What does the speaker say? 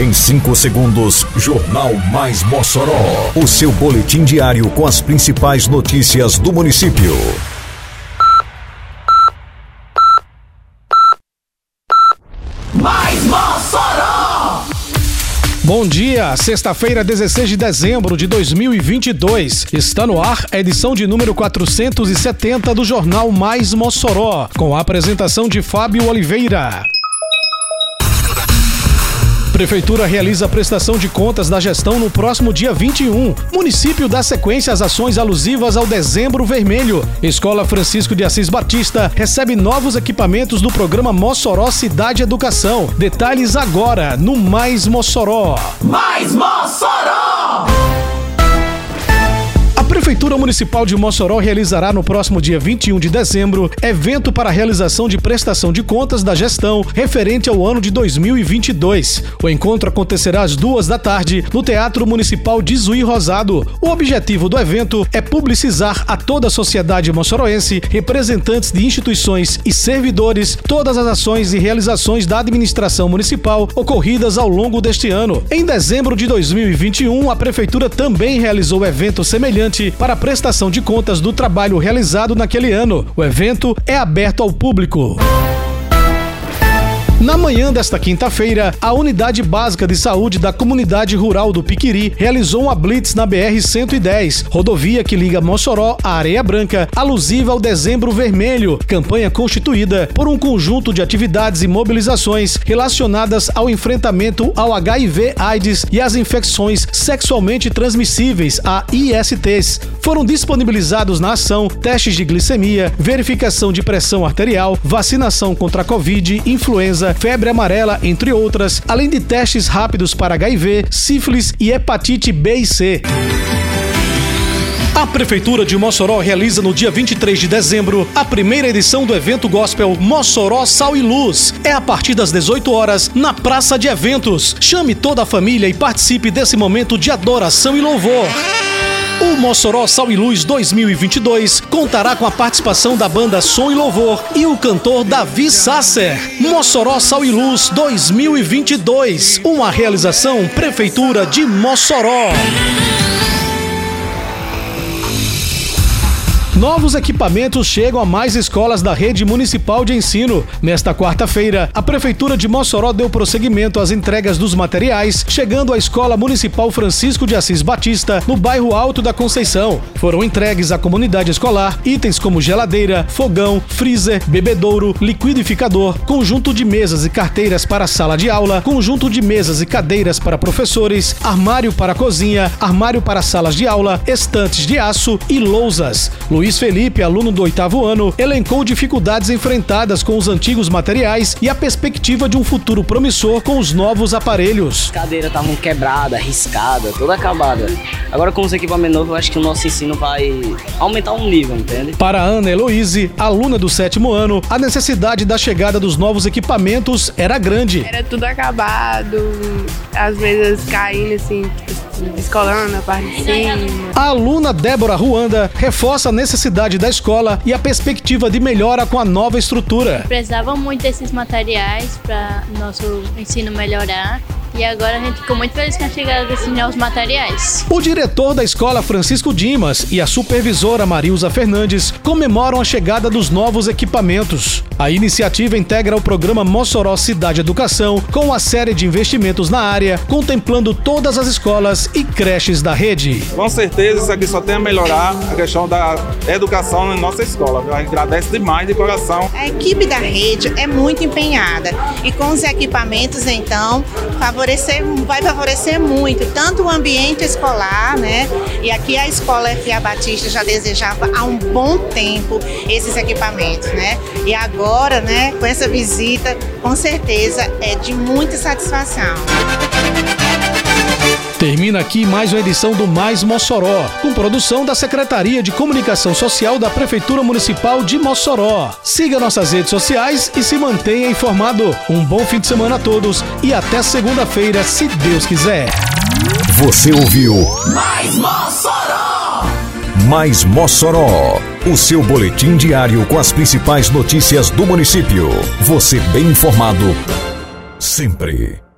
Em 5 segundos, Jornal Mais Mossoró. O seu boletim diário com as principais notícias do município. Mais Mossoró! Bom dia, sexta-feira, 16 de dezembro de 2022. Está no ar a edição de número 470 do Jornal Mais Mossoró, com a apresentação de Fábio Oliveira. Prefeitura realiza a prestação de contas da gestão no próximo dia 21. Município dá sequência às ações alusivas ao Dezembro Vermelho. Escola Francisco de Assis Batista recebe novos equipamentos do programa Mossoró Cidade Educação. Detalhes agora no Mais Mossoró. Mais Mossoró! Prefeitura Municipal de Mossoró realizará no próximo dia 21 de dezembro evento para a realização de prestação de contas da gestão referente ao ano de 2022. O encontro acontecerá às duas da tarde no Teatro Municipal de Zuí Rosado. O objetivo do evento é publicizar a toda a sociedade moçoroense, representantes de instituições e servidores, todas as ações e realizações da administração municipal ocorridas ao longo deste ano. Em dezembro de 2021, a Prefeitura também realizou evento semelhante para a prestação de contas do trabalho realizado naquele ano. O evento é aberto ao público. Na manhã desta quinta-feira, a Unidade Básica de Saúde da Comunidade Rural do Piquiri realizou uma blitz na BR-110, rodovia que liga Mossoró à Areia Branca, alusiva ao Dezembro Vermelho, campanha constituída por um conjunto de atividades e mobilizações relacionadas ao enfrentamento ao HIV/AIDS e às infecções sexualmente transmissíveis, a ISTs. Foram disponibilizados na ação testes de glicemia, verificação de pressão arterial, vacinação contra a Covid, influenza, febre amarela, entre outras, além de testes rápidos para HIV, sífilis e hepatite B e C. A Prefeitura de Mossoró realiza no dia 23 de dezembro a primeira edição do evento gospel Mossoró Sal e Luz. É a partir das 18 horas na Praça de Eventos. Chame toda a família e participe desse momento de adoração e louvor. O Mossoró Sal e Luz 2022 contará com a participação da banda Som e Louvor e o cantor Davi Sasser. Mossoró Sal e Luz 2022, uma realização Prefeitura de Mossoró. Novos equipamentos chegam a mais escolas da rede municipal de ensino. Nesta quarta-feira, a Prefeitura de Mossoró deu prosseguimento às entregas dos materiais, chegando à Escola Municipal Francisco de Assis Batista, no bairro Alto da Conceição. Foram entregues à comunidade escolar itens como geladeira, fogão, freezer, bebedouro, liquidificador, conjunto de mesas e carteiras para a sala de aula, conjunto de mesas e cadeiras para professores, armário para a cozinha, armário para salas de aula, estantes de aço e lousas. Luiz Felipe, aluno do oitavo ano, elencou dificuldades enfrentadas com os antigos materiais e a perspectiva de um futuro promissor com os novos aparelhos. As cadeiras estavam quebradas, riscadas, toda acabada. Agora, com os equipamentos novos, eu acho que o nosso ensino vai aumentar um nível, entende? Para Ana Heloise, aluna do sétimo ano, a necessidade da chegada dos novos equipamentos era grande. Era tudo acabado, às vezes caindo assim, descolando a parte de cima. A aluna Débora Ruanda reforça a necessidade necessidade da escola e a perspectiva de melhora com a nova estrutura. Precisava muito desses materiais para nosso ensino melhorar e agora a gente ficou muito feliz com a chegada desses novos materiais. O diretor da escola Francisco Dimas e a supervisora Marilza Fernandes comemoram a chegada dos novos equipamentos. A iniciativa integra o programa Mossoró Cidade Educação com uma série de investimentos na área, contemplando todas as escolas e creches da rede. Com certeza isso aqui só tem a melhorar a questão da educação na nossa escola. A gente agradece demais de coração. A equipe da rede é muito empenhada e com os equipamentos então favorecer, vai favorecer muito, tanto o ambiente escolar, né? E aqui a escola FA Batista já desejava há um bom tempo esses equipamentos, né? E agora, né, com essa visita, com certeza é de muita satisfação. Termina aqui mais uma edição do Mais Mossoró, com produção da Secretaria de Comunicação Social da Prefeitura Municipal de Mossoró. Siga nossas redes sociais e se mantenha informado. Um bom fim de semana a todos e até segunda-feira, se Deus quiser. Você ouviu Mais Mossoró! Mais Mossoró, o seu boletim diário com as principais notícias do município. Você bem informado sempre.